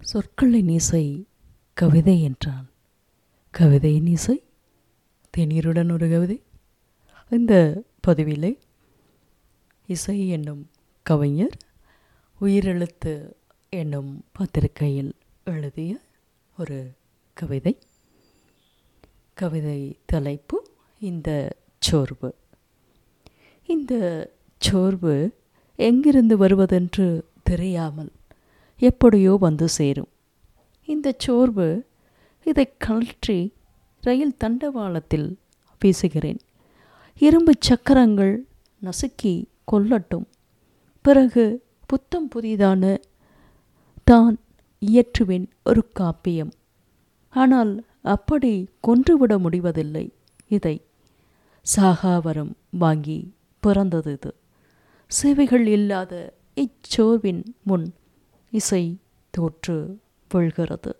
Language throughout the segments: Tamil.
சொற்களின் இசை கவிதை என்றால் கவிதையின் இசை தேநீருடன் ஒரு கவிதை. இந்த பதிவிலே இசை என்னும் கவிஞர் உயிரெழுத்து என்னும் பத்திரிகையில் எழுதிய ஒரு கவிதை. கவிதை தலைப்பு இந்த சோர்வு. இந்த சோர்வு எங்கிருந்து வருவதென்று தெரியாமல் எப்படியோ வந்து சேரும். இந்த சோர்வு இதை கழற்றி ரயில் தண்டவாளத்தில் வீசுகிறேன். இரும்பு சக்கரங்கள் நசுக்கி கொல்லட்டும் பிறகு புத்தம் புதிதான தான் இயற்றுவேன் ஒரு காப்பியம். ஆனால் அப்படி கொன்றுவிட முடிவதில்லை. இதை சாகாவரம் வாங்கி பிறந்தது இது. சேவைகள் இல்லாத இச்சோர்வின் முன் இசை தோற்று விழுகிறது.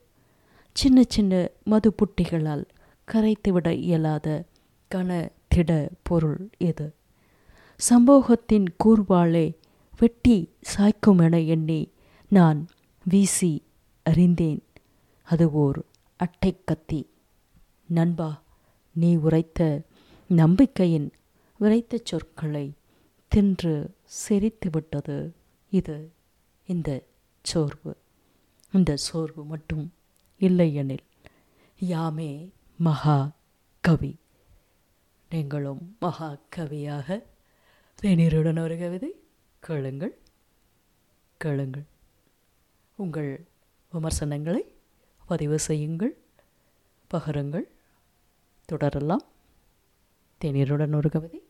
சின்ன சின்ன மது புட்டிகளால் கரைத்துவிட இயலாத கன திட பொருள் இது. சம்போகத்தின் கூர்வாளே வெட்டி சாய்க்கும் என எண்ணி நான் வீசி அறிந்தேன். அது ஓர் அட்டை கத்தி. நண்பா நீ உரைத்த நம்பிக்கையின் விரைத்த சொற்களை தின்று செரித்துவிட்டது இது. இந்த சோர்வு. இந்த சோர்வு மட்டும் இல்லையெனில் யாமே மகா கவி நீங்களும் மகா கவியாக தேநீருடன் ஒரு கவிதை கேளுங்கள். கேளுங்கள். உங்கள் விமர்சனங்களை பதிவு செய்யுங்கள். பகருங்கள். தொடரலாம். தேநீருடன் ஒரு கவிதை.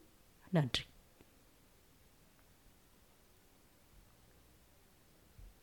நன்றி.